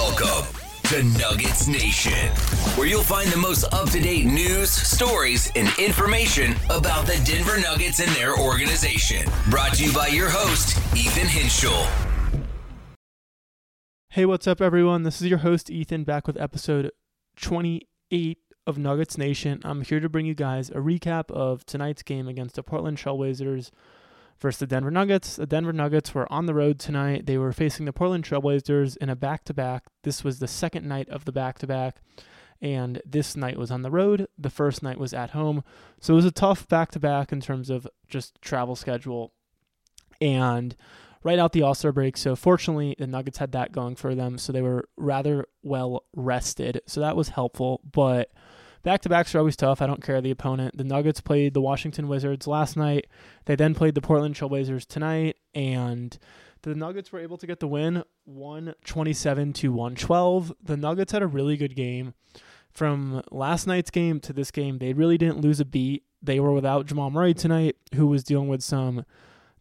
Welcome to Nuggets Nation, where you'll find the most up to date news, stories, and information about the Denver Nuggets and their organization. Brought to you by your host, Ethan Hinschel. Hey, what's up, everyone? This is your host, Ethan, back with episode 28 of Nuggets Nation. I'm here to bring you guys a recap of tonight's game against the Portland Trailblazers versus the Denver Nuggets. The Denver Nuggets were on the road tonight. They were facing the Portland Trailblazers in a back to back. This was the second night of the back to back, and this night was on the road. The first night was at home. So it was a tough back to back in terms of just travel schedule. And right out the All Star break. So fortunately, the Nuggets had that going for them. So they were rather well rested. So that was helpful. But back to backs are always tough. I don't care the opponent. The Nuggets played the Washington Wizards last night. They then played the Portland Trailblazers tonight, and the Nuggets were able to get the win, 127 to 112. The Nuggets had a really good game. From last night's game to this game, they really didn't lose a beat. They were without Jamal Murray tonight, who was dealing with some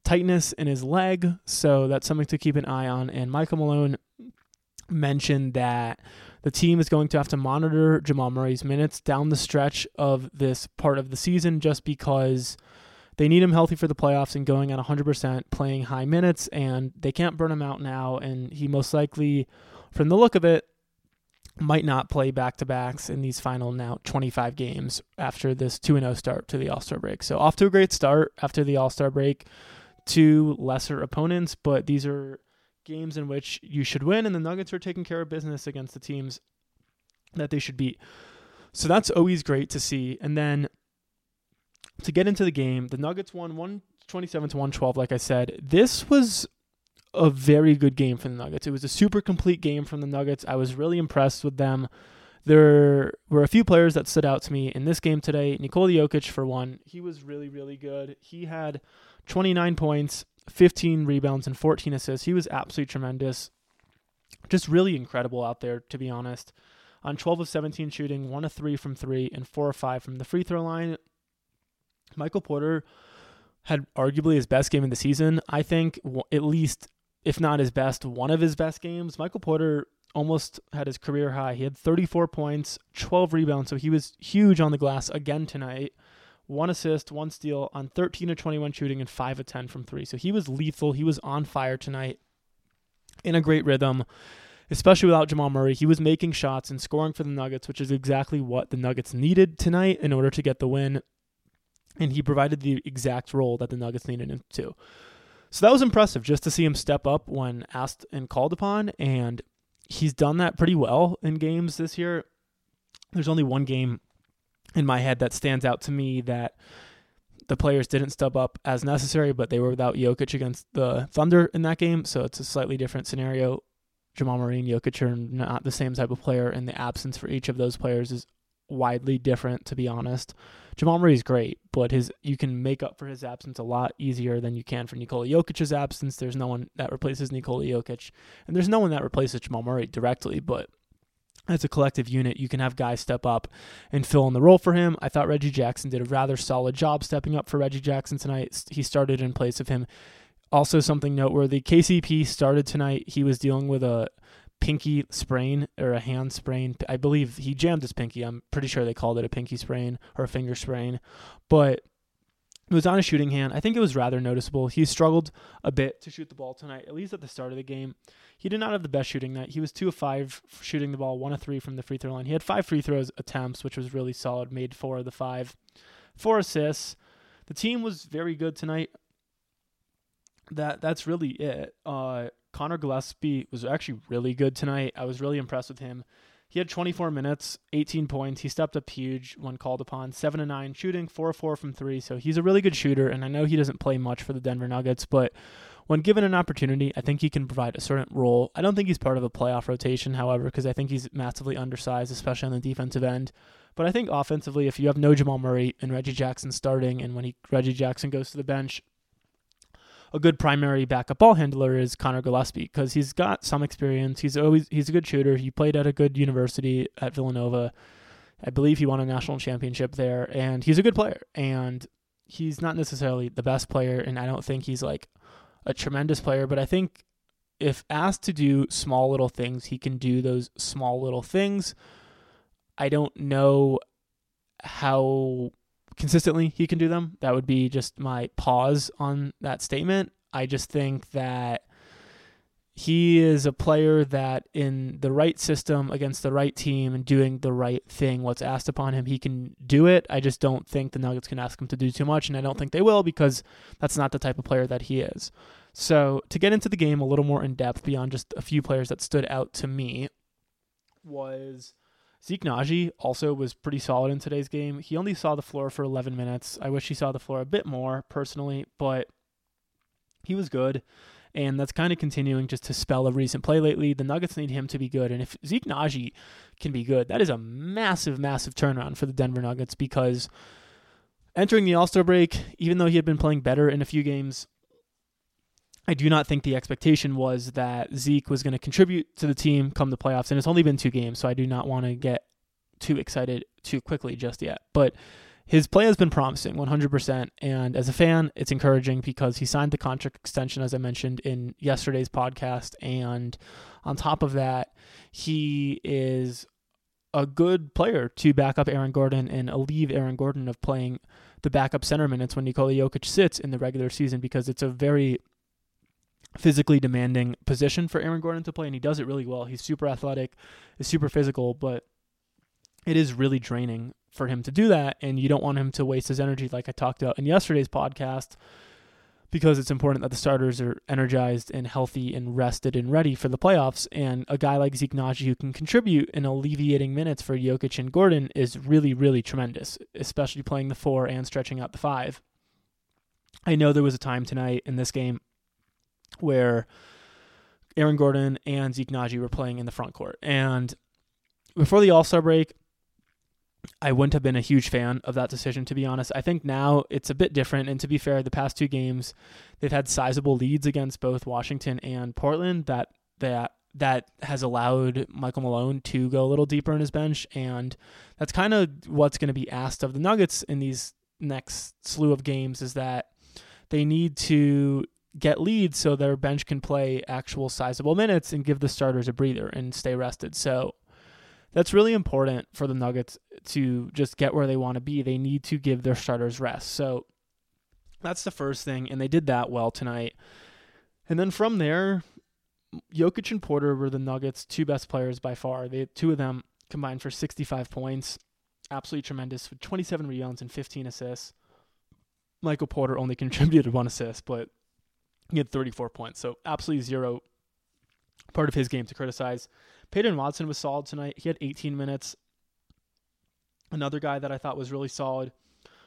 tightness in his leg, so that's something to keep an eye on. And Michael Malone mentioned that the team is going to have to monitor Jamal Murray's minutes down the stretch of this part of the season just because they need him healthy for the playoffs and going at 100%, playing high minutes, and they can't burn him out now. And he most likely, from the look of it, might not play back to backs in these final now 25 games after this 2 0 start to the All Star break. So, off to a great start after the All Star break. Two lesser opponents, but these are games in which you should win, and the Nuggets are taking care of business against the teams that they should beat. So that's always great to see. And then to get into the game, the Nuggets won 127 to 112, like I said. This was a very good game for the Nuggets. It was a super complete game from the Nuggets. I was really impressed with them. There were a few players that stood out to me in this game today. Nikola Jokic, for one, he was really, really good. He had 29 points, 15 rebounds, and 14 assists. He was absolutely tremendous. Just really incredible out there, to be honest. On 12 of 17 shooting, 1 of 3 from 3, and 4 of 5 from the free throw line. Michael Porter had arguably his best game of the season. I think, at least, if not his best, one of his best games. Michael Porter almost had his career high. He had 34 points, 12 rebounds, so he was huge on the glass again tonight one assist, one steal on 13 of 21 shooting and 5 of 10 from 3. So he was lethal. He was on fire tonight in a great rhythm, especially without Jamal Murray. He was making shots and scoring for the Nuggets, which is exactly what the Nuggets needed tonight in order to get the win. And he provided the exact role that the Nuggets needed him to. So that was impressive just to see him step up when asked and called upon. And he's done that pretty well in games this year. There's only one game in my head that stands out to me that the players didn't step up as necessary, but they were without Jokic against the Thunder in that game, so it's a slightly different scenario. Jamal Murray and Jokic are not the same type of player, and the absence for each of those players is widely different, to be honest. Jamal Murray is great, but his you can make up for his absence a lot easier than you can for Nikola Jokic's absence. There's no one that replaces Nikola Jokic, and there's no one that replaces Jamal Murray directly, but as a collective unit, you can have guys step up and fill in the role for him. I thought Reggie Jackson did a rather solid job stepping up for Reggie Jackson tonight. He started in place of him. Also, something noteworthy KCP started tonight. He was dealing with a pinky sprain or a hand sprain. I believe he jammed his pinky. I'm pretty sure they called it a pinky sprain or a finger sprain. But it was on a shooting hand. I think it was rather noticeable. He struggled a bit to shoot the ball tonight, at least at the start of the game. He did not have the best shooting night. He was two of five shooting the ball, one of three from the free throw line. He had five free throws attempts, which was really solid. Made four of the five, four assists. The team was very good tonight. That that's really it. Uh, Connor Gillespie was actually really good tonight. I was really impressed with him. He had 24 minutes, 18 points. He stepped up huge when called upon. 7 to 9 shooting, 4 4 from 3. So he's a really good shooter, and I know he doesn't play much for the Denver Nuggets, but when given an opportunity, I think he can provide a certain role. I don't think he's part of a playoff rotation, however, because I think he's massively undersized, especially on the defensive end. But I think offensively, if you have no Jamal Murray and Reggie Jackson starting, and when he, Reggie Jackson goes to the bench, a good primary backup ball handler is Connor Gillespie because he's got some experience. He's always he's a good shooter. He played at a good university at Villanova. I believe he won a national championship there, and he's a good player. And he's not necessarily the best player, and I don't think he's like a tremendous player, but I think if asked to do small little things, he can do those small little things. I don't know how consistently he can do them. That would be just my pause on that statement. I just think that he is a player that in the right system against the right team and doing the right thing what's asked upon him he can do it i just don't think the nuggets can ask him to do too much and i don't think they will because that's not the type of player that he is so to get into the game a little more in depth beyond just a few players that stood out to me was Zeke Nnaji also was pretty solid in today's game. He only saw the floor for 11 minutes. I wish he saw the floor a bit more personally, but he was good and that's kind of continuing just to spell a recent play lately. The Nuggets need him to be good, and if Zeke Nnaji can be good, that is a massive, massive turnaround for the Denver Nuggets because entering the All Star break, even though he had been playing better in a few games, I do not think the expectation was that Zeke was going to contribute to the team come the playoffs, and it's only been two games, so I do not want to get too excited too quickly just yet, but his play has been promising 100% and as a fan it's encouraging because he signed the contract extension as i mentioned in yesterday's podcast and on top of that he is a good player to back up aaron gordon and alleviate aaron gordon of playing the backup center minutes when nikola jokic sits in the regular season because it's a very physically demanding position for aaron gordon to play and he does it really well he's super athletic is super physical but it is really draining for him to do that, and you don't want him to waste his energy, like I talked about in yesterday's podcast, because it's important that the starters are energized and healthy and rested and ready for the playoffs. And a guy like Zeke Nnaji who can contribute in alleviating minutes for Jokic and Gordon is really, really tremendous, especially playing the four and stretching out the five. I know there was a time tonight in this game where Aaron Gordon and Zeke Nnaji were playing in the front court. And before the All Star break, I wouldn't have been a huge fan of that decision, to be honest. I think now it's a bit different. And to be fair, the past two games, they've had sizable leads against both Washington and Portland that that that has allowed Michael Malone to go a little deeper in his bench. And that's kind of what's going to be asked of the Nuggets in these next slew of games is that they need to get leads so their bench can play actual sizable minutes and give the starters a breather and stay rested. So that's really important for the Nuggets to just get where they want to be. They need to give their starters rest. So that's the first thing, and they did that well tonight. And then from there, Jokic and Porter were the Nuggets' two best players by far. They two of them combined for 65 points, absolutely tremendous with 27 rebounds and 15 assists. Michael Porter only contributed one assist, but he had 34 points, so absolutely zero part of his game to criticize. Peyton Watson was solid tonight. He had 18 minutes. Another guy that I thought was really solid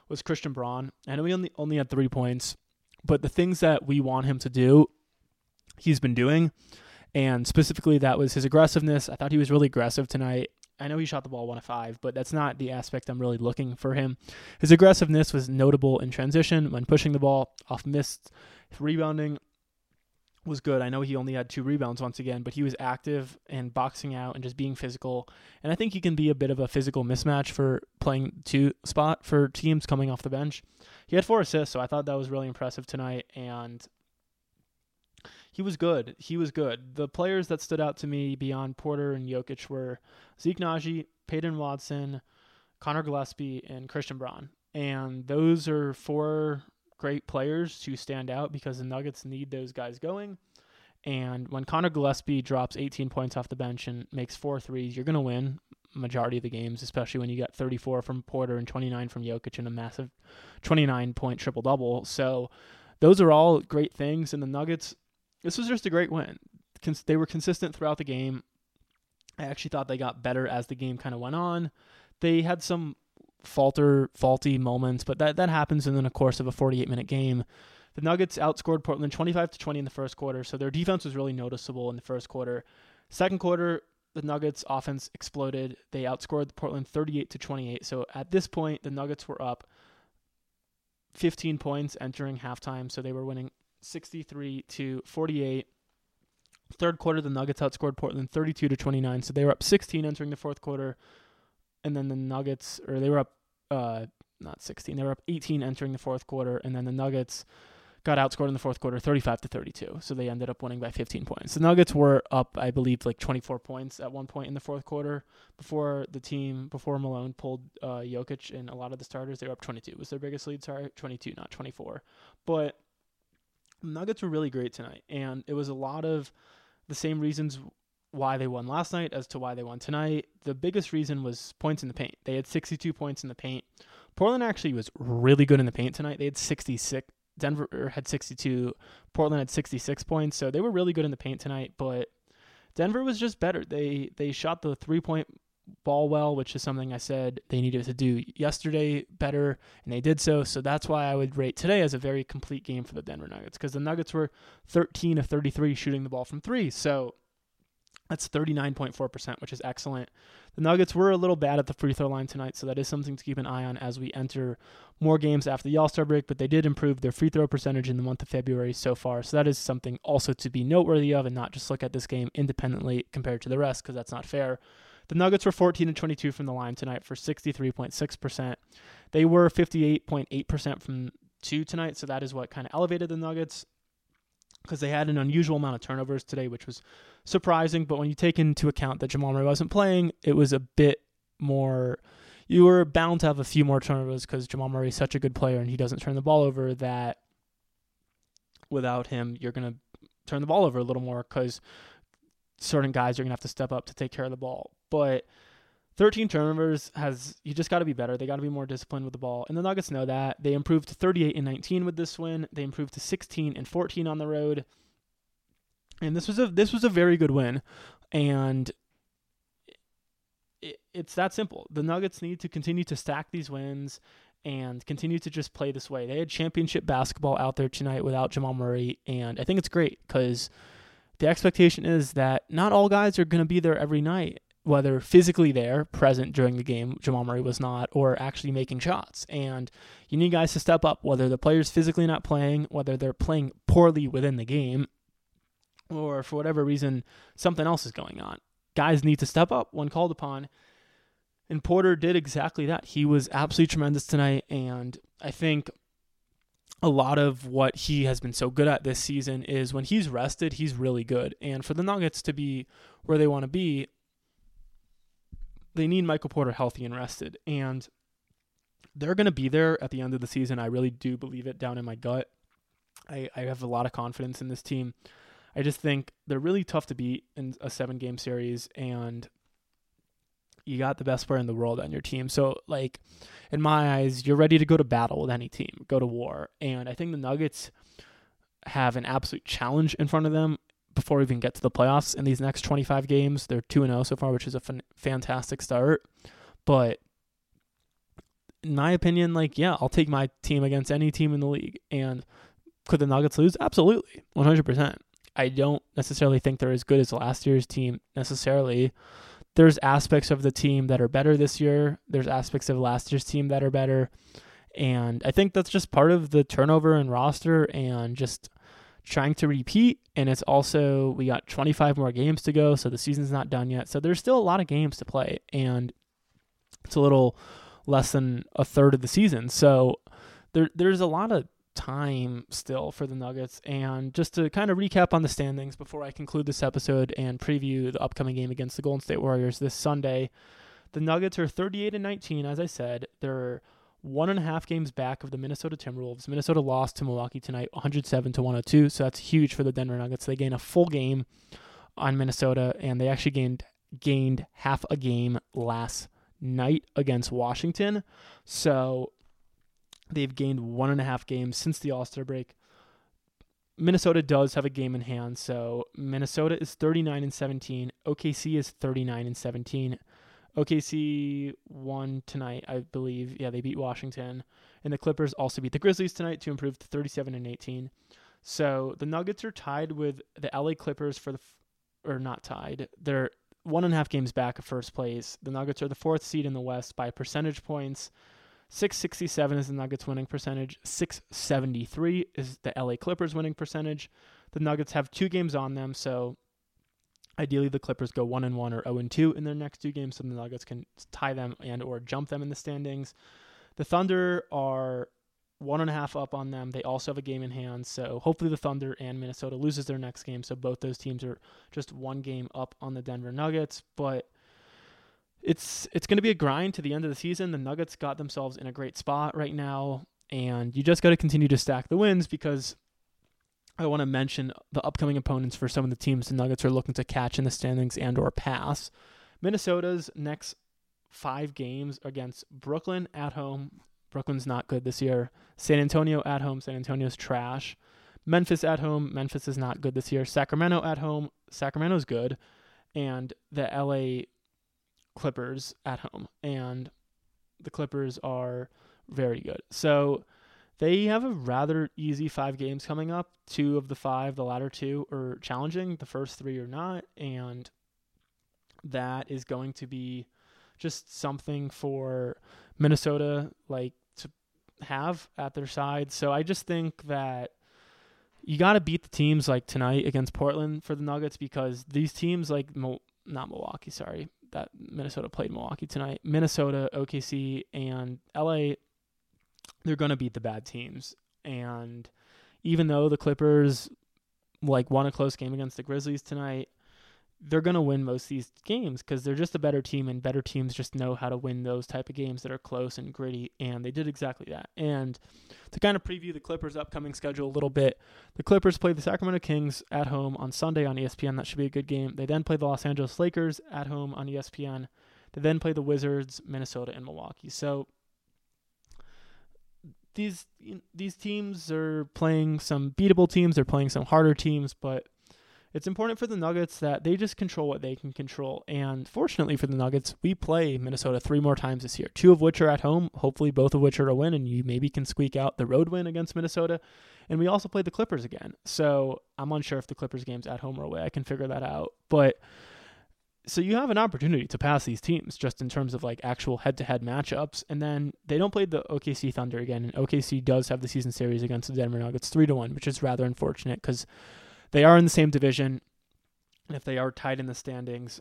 was Christian Braun. I know he only only had three points, but the things that we want him to do, he's been doing. And specifically, that was his aggressiveness. I thought he was really aggressive tonight. I know he shot the ball one of five, but that's not the aspect I'm really looking for him. His aggressiveness was notable in transition when pushing the ball off missed, rebounding was good. I know he only had two rebounds once again, but he was active and boxing out and just being physical. And I think he can be a bit of a physical mismatch for playing two spot for teams coming off the bench. He had four assists, so I thought that was really impressive tonight. And he was good. He was good. The players that stood out to me beyond Porter and Jokic were Zeke Nnaji, Peyton Watson, Connor Gillespie, and Christian Braun. And those are four great players to stand out because the Nuggets need those guys going. And when Connor Gillespie drops 18 points off the bench and makes four threes, you're going to win majority of the games, especially when you got 34 from Porter and 29 from Jokic and a massive 29 point triple double. So those are all great things. And the Nuggets, this was just a great win. They were consistent throughout the game. I actually thought they got better as the game kind of went on. They had some falter, faulty moments, but that, that happens in the course of a 48 minute game. The Nuggets outscored Portland 25 to 20 in the first quarter, so their defense was really noticeable in the first quarter. Second quarter, the Nuggets offense exploded. They outscored Portland 38 to 28. So at this point, the Nuggets were up 15 points entering halftime, so they were winning 63 to 48. Third quarter, the Nuggets outscored Portland 32 to 29, so they were up 16 entering the fourth quarter. And then the Nuggets, or they were up, uh, not 16, they were up 18 entering the fourth quarter, and then the Nuggets got outscored in the fourth quarter 35 to 32 so they ended up winning by 15 points. The nuggets were up i believe like 24 points at one point in the fourth quarter before the team before malone pulled uh, jokic and a lot of the starters. They were up 22 was their biggest lead sorry 22 not 24 but nuggets were really great tonight and it was a lot of the same reasons why they won last night as to why they won tonight the biggest reason was points in the paint they had 62 points in the paint Portland actually was really good in the paint tonight. They had 66 Denver er, had 62, Portland had 66 points, so they were really good in the paint tonight. But Denver was just better. They they shot the three point ball well, which is something I said they needed to do yesterday better, and they did so. So that's why I would rate today as a very complete game for the Denver Nuggets because the Nuggets were 13 of 33 shooting the ball from three. So that's 39.4%, which is excellent. The Nuggets were a little bad at the free throw line tonight, so that is something to keep an eye on as we enter more games after the All Star break. But they did improve their free throw percentage in the month of February so far, so that is something also to be noteworthy of, and not just look at this game independently compared to the rest, because that's not fair. The Nuggets were 14 and 22 from the line tonight for 63.6%. They were 58.8% from two tonight, so that is what kind of elevated the Nuggets because they had an unusual amount of turnovers today, which was surprising. But when you take into account that Jamal Murray wasn't playing, it was a bit more. You were bound to have a few more turnovers because Jamal Murray is such a good player and he doesn't turn the ball over. That without him, you're gonna turn the ball over a little more because certain guys are gonna have to step up to take care of the ball. But 13 turnovers has you just got to be better. They got to be more disciplined with the ball. And the Nuggets know that. They improved to 38 and 19 with this win. They improved to 16 and 14 on the road. And this was a this was a very good win. And it, it's that simple. The Nuggets need to continue to stack these wins and continue to just play this way. They had championship basketball out there tonight without Jamal Murray, and I think it's great because the expectation is that not all guys are going to be there every night whether physically there, present during the game, Jamal Murray was not, or actually making shots. And you need guys to step up, whether the player's physically not playing, whether they're playing poorly within the game, or for whatever reason, something else is going on. Guys need to step up when called upon. And Porter did exactly that. He was absolutely tremendous tonight. And I think a lot of what he has been so good at this season is when he's rested, he's really good. And for the Nuggets to be where they want to be, they need Michael Porter healthy and rested. And they're going to be there at the end of the season. I really do believe it down in my gut. I, I have a lot of confidence in this team. I just think they're really tough to beat in a seven game series, and you got the best player in the world on your team. So, like, in my eyes, you're ready to go to battle with any team, go to war. And I think the Nuggets have an absolute challenge in front of them before we even get to the playoffs in these next 25 games. They're 2 0 so far, which is a fantastic start. But in my opinion, like, yeah, I'll take my team against any team in the league. And could the Nuggets lose? Absolutely, 100%. I don't necessarily think they're as good as last year's team necessarily. There's aspects of the team that are better this year. There's aspects of last year's team that are better. And I think that's just part of the turnover and roster and just trying to repeat. And it's also, we got 25 more games to go, so the season's not done yet. So there's still a lot of games to play, and it's a little less than a third of the season. So there, there's a lot of time still for the Nuggets. And just to kind of recap on the standings before I conclude this episode and preview the upcoming game against the Golden State Warriors this Sunday, the Nuggets are 38 and 19, as I said. They're one and a half games back of the Minnesota Timberwolves. Minnesota lost to Milwaukee tonight, 107 to 102. So that's huge for the Denver Nuggets. They gain a full game on Minnesota, and they actually gained gained half a game last night against Washington. So they've gained one and a half games since the All Star break. Minnesota does have a game in hand, so Minnesota is 39 and 17. OKC is 39 and 17. OKC won tonight, I believe. Yeah, they beat Washington, and the Clippers also beat the Grizzlies tonight to improve to 37 and 18. So the Nuggets are tied with the LA Clippers for the, or not tied. They're one and a half games back of first place. The Nuggets are the fourth seed in the West by percentage points. 667 is the Nuggets winning percentage. 673 is the LA Clippers winning percentage. The Nuggets have two games on them, so Ideally, the Clippers go one and one or zero and two in their next two games, so the Nuggets can tie them and or jump them in the standings. The Thunder are one and a half up on them. They also have a game in hand, so hopefully the Thunder and Minnesota loses their next game. So both those teams are just one game up on the Denver Nuggets, but it's it's going to be a grind to the end of the season. The Nuggets got themselves in a great spot right now, and you just got to continue to stack the wins because I want to mention the upcoming opponents for some of the teams the Nuggets are looking to catch in the standings and or pass. Minnesota's next five games against Brooklyn at home. Brooklyn's not good this year. San Antonio at home. San Antonio's trash. Memphis at home. Memphis is not good this year. Sacramento at home. Sacramento's good. And the LA Clippers at home. And the Clippers are very good. So they have a rather easy five games coming up. Two of the five, the latter two, are challenging. The first three are not. And that is going to be just something for Minnesota like to have at their side. So I just think that you got to beat the teams like tonight against Portland for the Nuggets because these teams like Mo- not Milwaukee, sorry, that Minnesota played Milwaukee tonight. Minnesota, OKC, and LA, they're going to beat the bad teams. And even though the Clippers like won a close game against the Grizzlies tonight, they're going to win most of these games because they're just a better team and better teams just know how to win those type of games that are close and gritty and they did exactly that. And to kind of preview the clippers upcoming schedule a little bit the clippers play the sacramento kings at home on sunday on espn that should be a good game. They then play the los angeles lakers at home on espn they then play the wizards minnesota and milwaukee. So these these teams are playing some beatable teams. They're playing some harder teams but it's important for the Nuggets that they just control what they can control. And fortunately for the Nuggets, we play Minnesota three more times this year, two of which are at home, hopefully both of which are a win, and you maybe can squeak out the road win against Minnesota. And we also play the Clippers again. So I'm unsure if the Clippers game's at home or away. I can figure that out. But so you have an opportunity to pass these teams just in terms of like actual head-to-head matchups and then they don't play the OKC Thunder again and OKC does have the season series against the Denver Nuggets 3 to 1 which is rather unfortunate cuz they are in the same division. And if they are tied in the standings,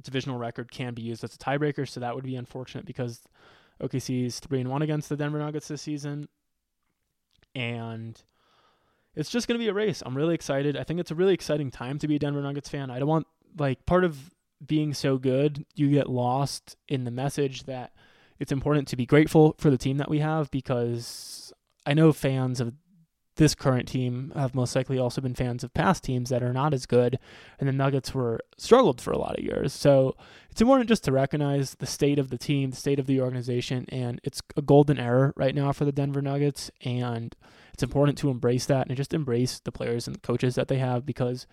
divisional record can be used as a tiebreaker. So that would be unfortunate because OKC is three and one against the Denver Nuggets this season, and it's just going to be a race. I'm really excited. I think it's a really exciting time to be a Denver Nuggets fan. I don't want like part of being so good, you get lost in the message that it's important to be grateful for the team that we have because I know fans of this current team have most likely also been fans of past teams that are not as good, and the Nuggets were struggled for a lot of years. So it's important just to recognize the state of the team, the state of the organization, and it's a golden era right now for the Denver Nuggets, and it's important to embrace that and just embrace the players and coaches that they have because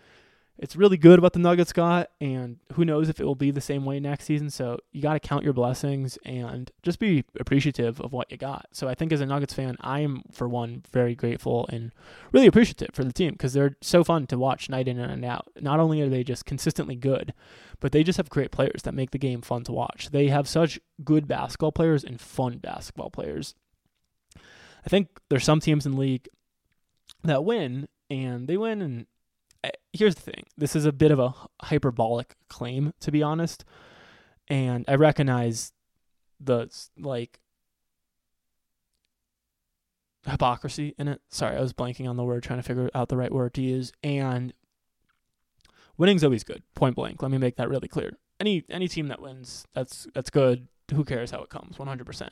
it's really good what the Nuggets got, and who knows if it will be the same way next season. So you got to count your blessings and just be appreciative of what you got. So I think as a Nuggets fan, I am for one very grateful and really appreciative for the team because they're so fun to watch night in and out. Not only are they just consistently good, but they just have great players that make the game fun to watch. They have such good basketball players and fun basketball players. I think there's some teams in the league that win and they win and here's the thing. This is a bit of a hyperbolic claim to be honest. And i recognize the like hypocrisy in it. Sorry i was blanking on the word trying to figure out the right word to use. And winning's always good point blank. Let me make that really clear. Any any team that wins that's that's good. Who cares how it comes? 100%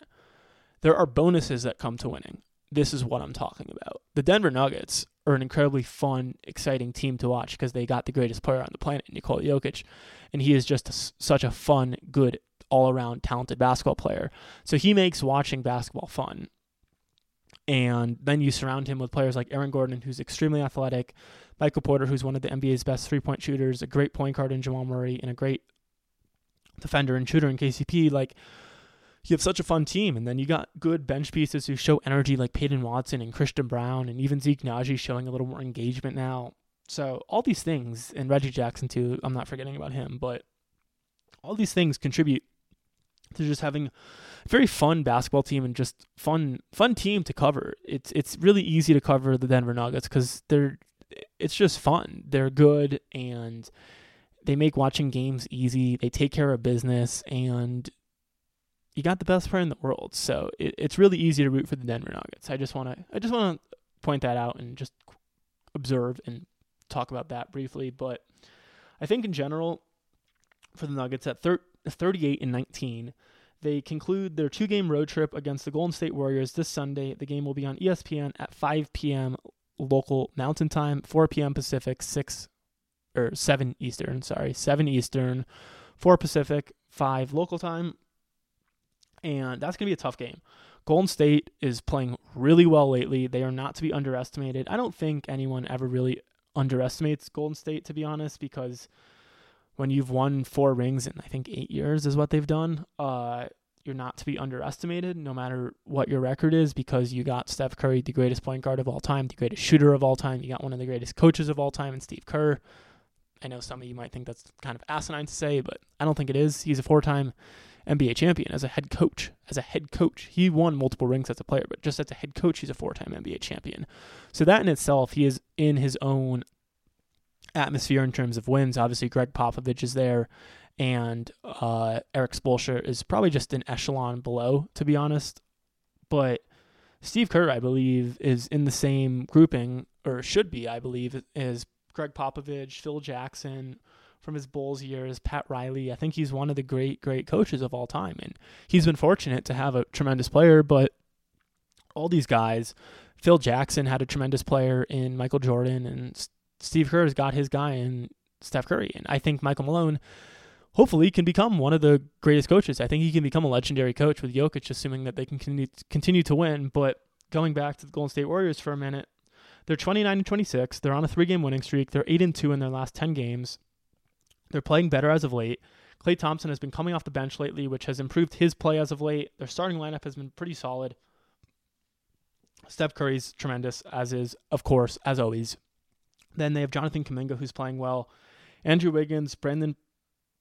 there are bonuses that come to winning this is what i'm talking about the denver nuggets are an incredibly fun, exciting team to watch because they got the greatest player on the planet, Nikola Jokic, and he is just a, such a fun, good, all-around talented basketball player. So he makes watching basketball fun. And then you surround him with players like Aaron Gordon, who's extremely athletic, Michael Porter, who's one of the NBA's best three-point shooters, a great point guard in Jamal Murray, and a great defender and shooter in KCP. Like you have such a fun team. And then you got good bench pieces who show energy like Peyton Watson and Christian Braun and even Zeke Nnaji showing a little more engagement now. So all these things, and Reggie Jackson too, I'm not forgetting about him, but all these things contribute to just having a very fun basketball team and just fun fun team to cover. It's it's really easy to cover the Denver Nuggets because they're it's just fun. They're good and they make watching games easy. They take care of business and you got the best player in the world. So it, it's really easy to root for the Denver Nuggets. I just want to I just want to point that out and just observe and talk about that briefly. But I think in general, for the Nuggets at thir- 38 and 19, they conclude their two game road trip against the Golden State Warriors this Sunday. The game will be on ESPN at 5 p.m. local Mountain Time, 4 p.m. Pacific, 6 or 7 Eastern, sorry, 7 Eastern, 4 Pacific, 5 local time. And that's going to be a tough game. Golden State is playing really well lately. They are not to be underestimated. I don't think anyone ever really underestimates Golden State, to be honest, because when you've won four rings in I think eight years is what they've done. Uh, you're not to be underestimated, no matter what your record is, because you got Steph Curry, the greatest point guard of all time, the greatest shooter of all time. You got one of the greatest coaches of all time, and Steve Kerr. I know some of you might think that's kind of asinine to say, but I don't think it is. He's a four-time NBA champion as a head coach. As a head coach, he won multiple rings as a player, but just as a head coach, he's a four-time NBA champion. So that in itself, he is in his own atmosphere in terms of wins. Obviously, Gregg Popovich is there, and uh, Erik Spoelstra is probably just an echelon below, to be honest. But Steve Kerr, I believe, is in the same grouping, or should be, I believe, as Gregg Popovich, Phil Jackson from his Bulls years, Pat Riley. I think he's one of the great, great coaches of all time. And he's been fortunate to have a tremendous player, but all these guys, Phil Jackson had a tremendous player in Michael Jordan, and Steve Kerr has got his guy in Steph Curry. And I think Michael Malone hopefully can become one of the greatest coaches. I think he can become a legendary coach with Jokic, assuming that they can continue, continue to win. But going back to the Golden State Warriors for a minute, they're 29 and 26. They're on a three game winning streak. They're 8 and 2 in their last 10 games. They're playing better as of late. Klay Thompson has been coming off the bench lately, which has improved his play as of late. Their starting lineup has been pretty solid. Steph Curry's tremendous, as is, of course, as always, then they have Jonathan Kuminga, who's playing well. Andrew Wiggins, Brandon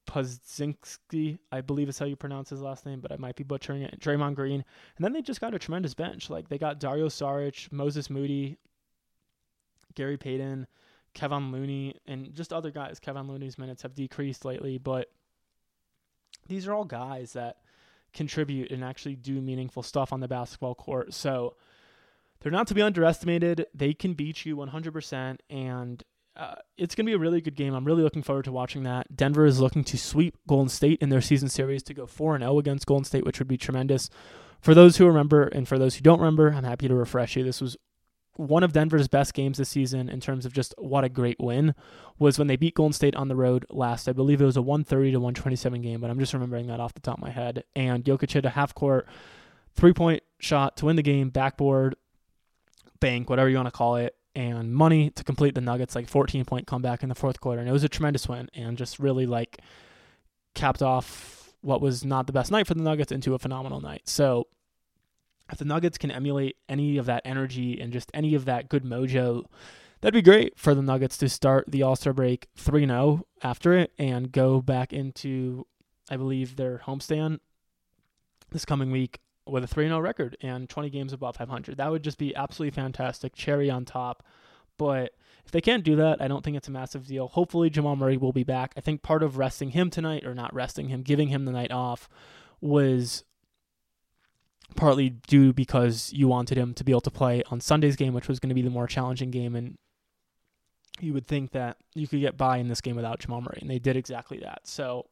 Podziemski, I believe is how you pronounce his last name, but I might be butchering it. Draymond Green. And then they just got a tremendous bench. Like they got Dario Saric, Moses Moody, Gary Payton, Kevon Looney, and just other guys. Kevon Looney's minutes have decreased lately, but these are all guys that contribute and actually do meaningful stuff on the basketball court. So they're not to be underestimated. They can beat you 100%, and uh, it's going to be a really good game. I'm really looking forward to watching that. Denver is looking to sweep Golden State in their season series to go 4 0 against Golden State, which would be tremendous. For those who remember, and for those who don't remember, I'm happy to refresh you. This was one of Denver's best games this season in terms of just what a great win was when they beat Golden State on the road last. I believe it was a 130 to 127 game, but I'm just remembering that off the top of my head. And Jokic hit a half court three point shot to win the game, backboard, bank, whatever you want to call it, and money to complete the Nuggets like 14 point comeback in the fourth quarter. And it was a tremendous win and just really like capped off what was not the best night for the Nuggets into a phenomenal night. So if the Nuggets can emulate any of that energy and just any of that good mojo, that'd be great for the Nuggets to start the All Star break 3 0 after it and go back into, I believe, their homestand this coming week with a 3 0 record and 20 games above 500. That would just be absolutely fantastic. Cherry on top. But if they can't do that, I don't think it's a massive deal. Hopefully, Jamal Murray will be back. I think part of resting him tonight, or not resting him, giving him the night off, was partly due because you wanted him to be able to play on Sunday's game, which was going to be the more challenging game. And you would think that you could get by in this game without Jamal Murray. And they did exactly that. So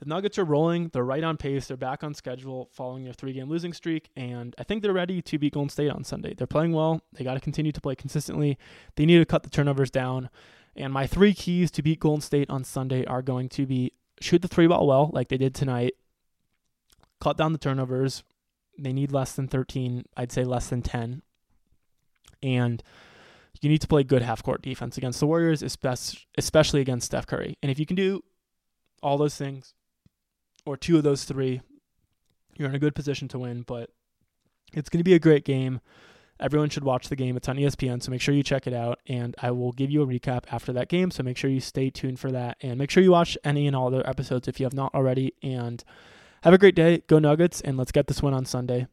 the Nuggets are rolling. They're right on pace. They're back on schedule following their three game losing streak. And I think they're ready to beat Golden State on Sunday. They're playing well. They got to continue to play consistently. They need to cut the turnovers down. And my three keys to beat Golden State on Sunday are going to be shoot the three ball well, like they did tonight, cut down the turnovers. They need less than 13, I'd say less than 10. And you need to play good half court defense against the Warriors, especially against Steph Curry. And if you can do all those things, or two of those three, you're in a good position to win. But it's going to be a great game. Everyone should watch the game. It's on ESPN, so make sure you check it out. And I will give you a recap after that game. So make sure you stay tuned for that. And make sure you watch any and all the episodes if you have not already. And have a great day. Go Nuggets, and let's get this win on Sunday.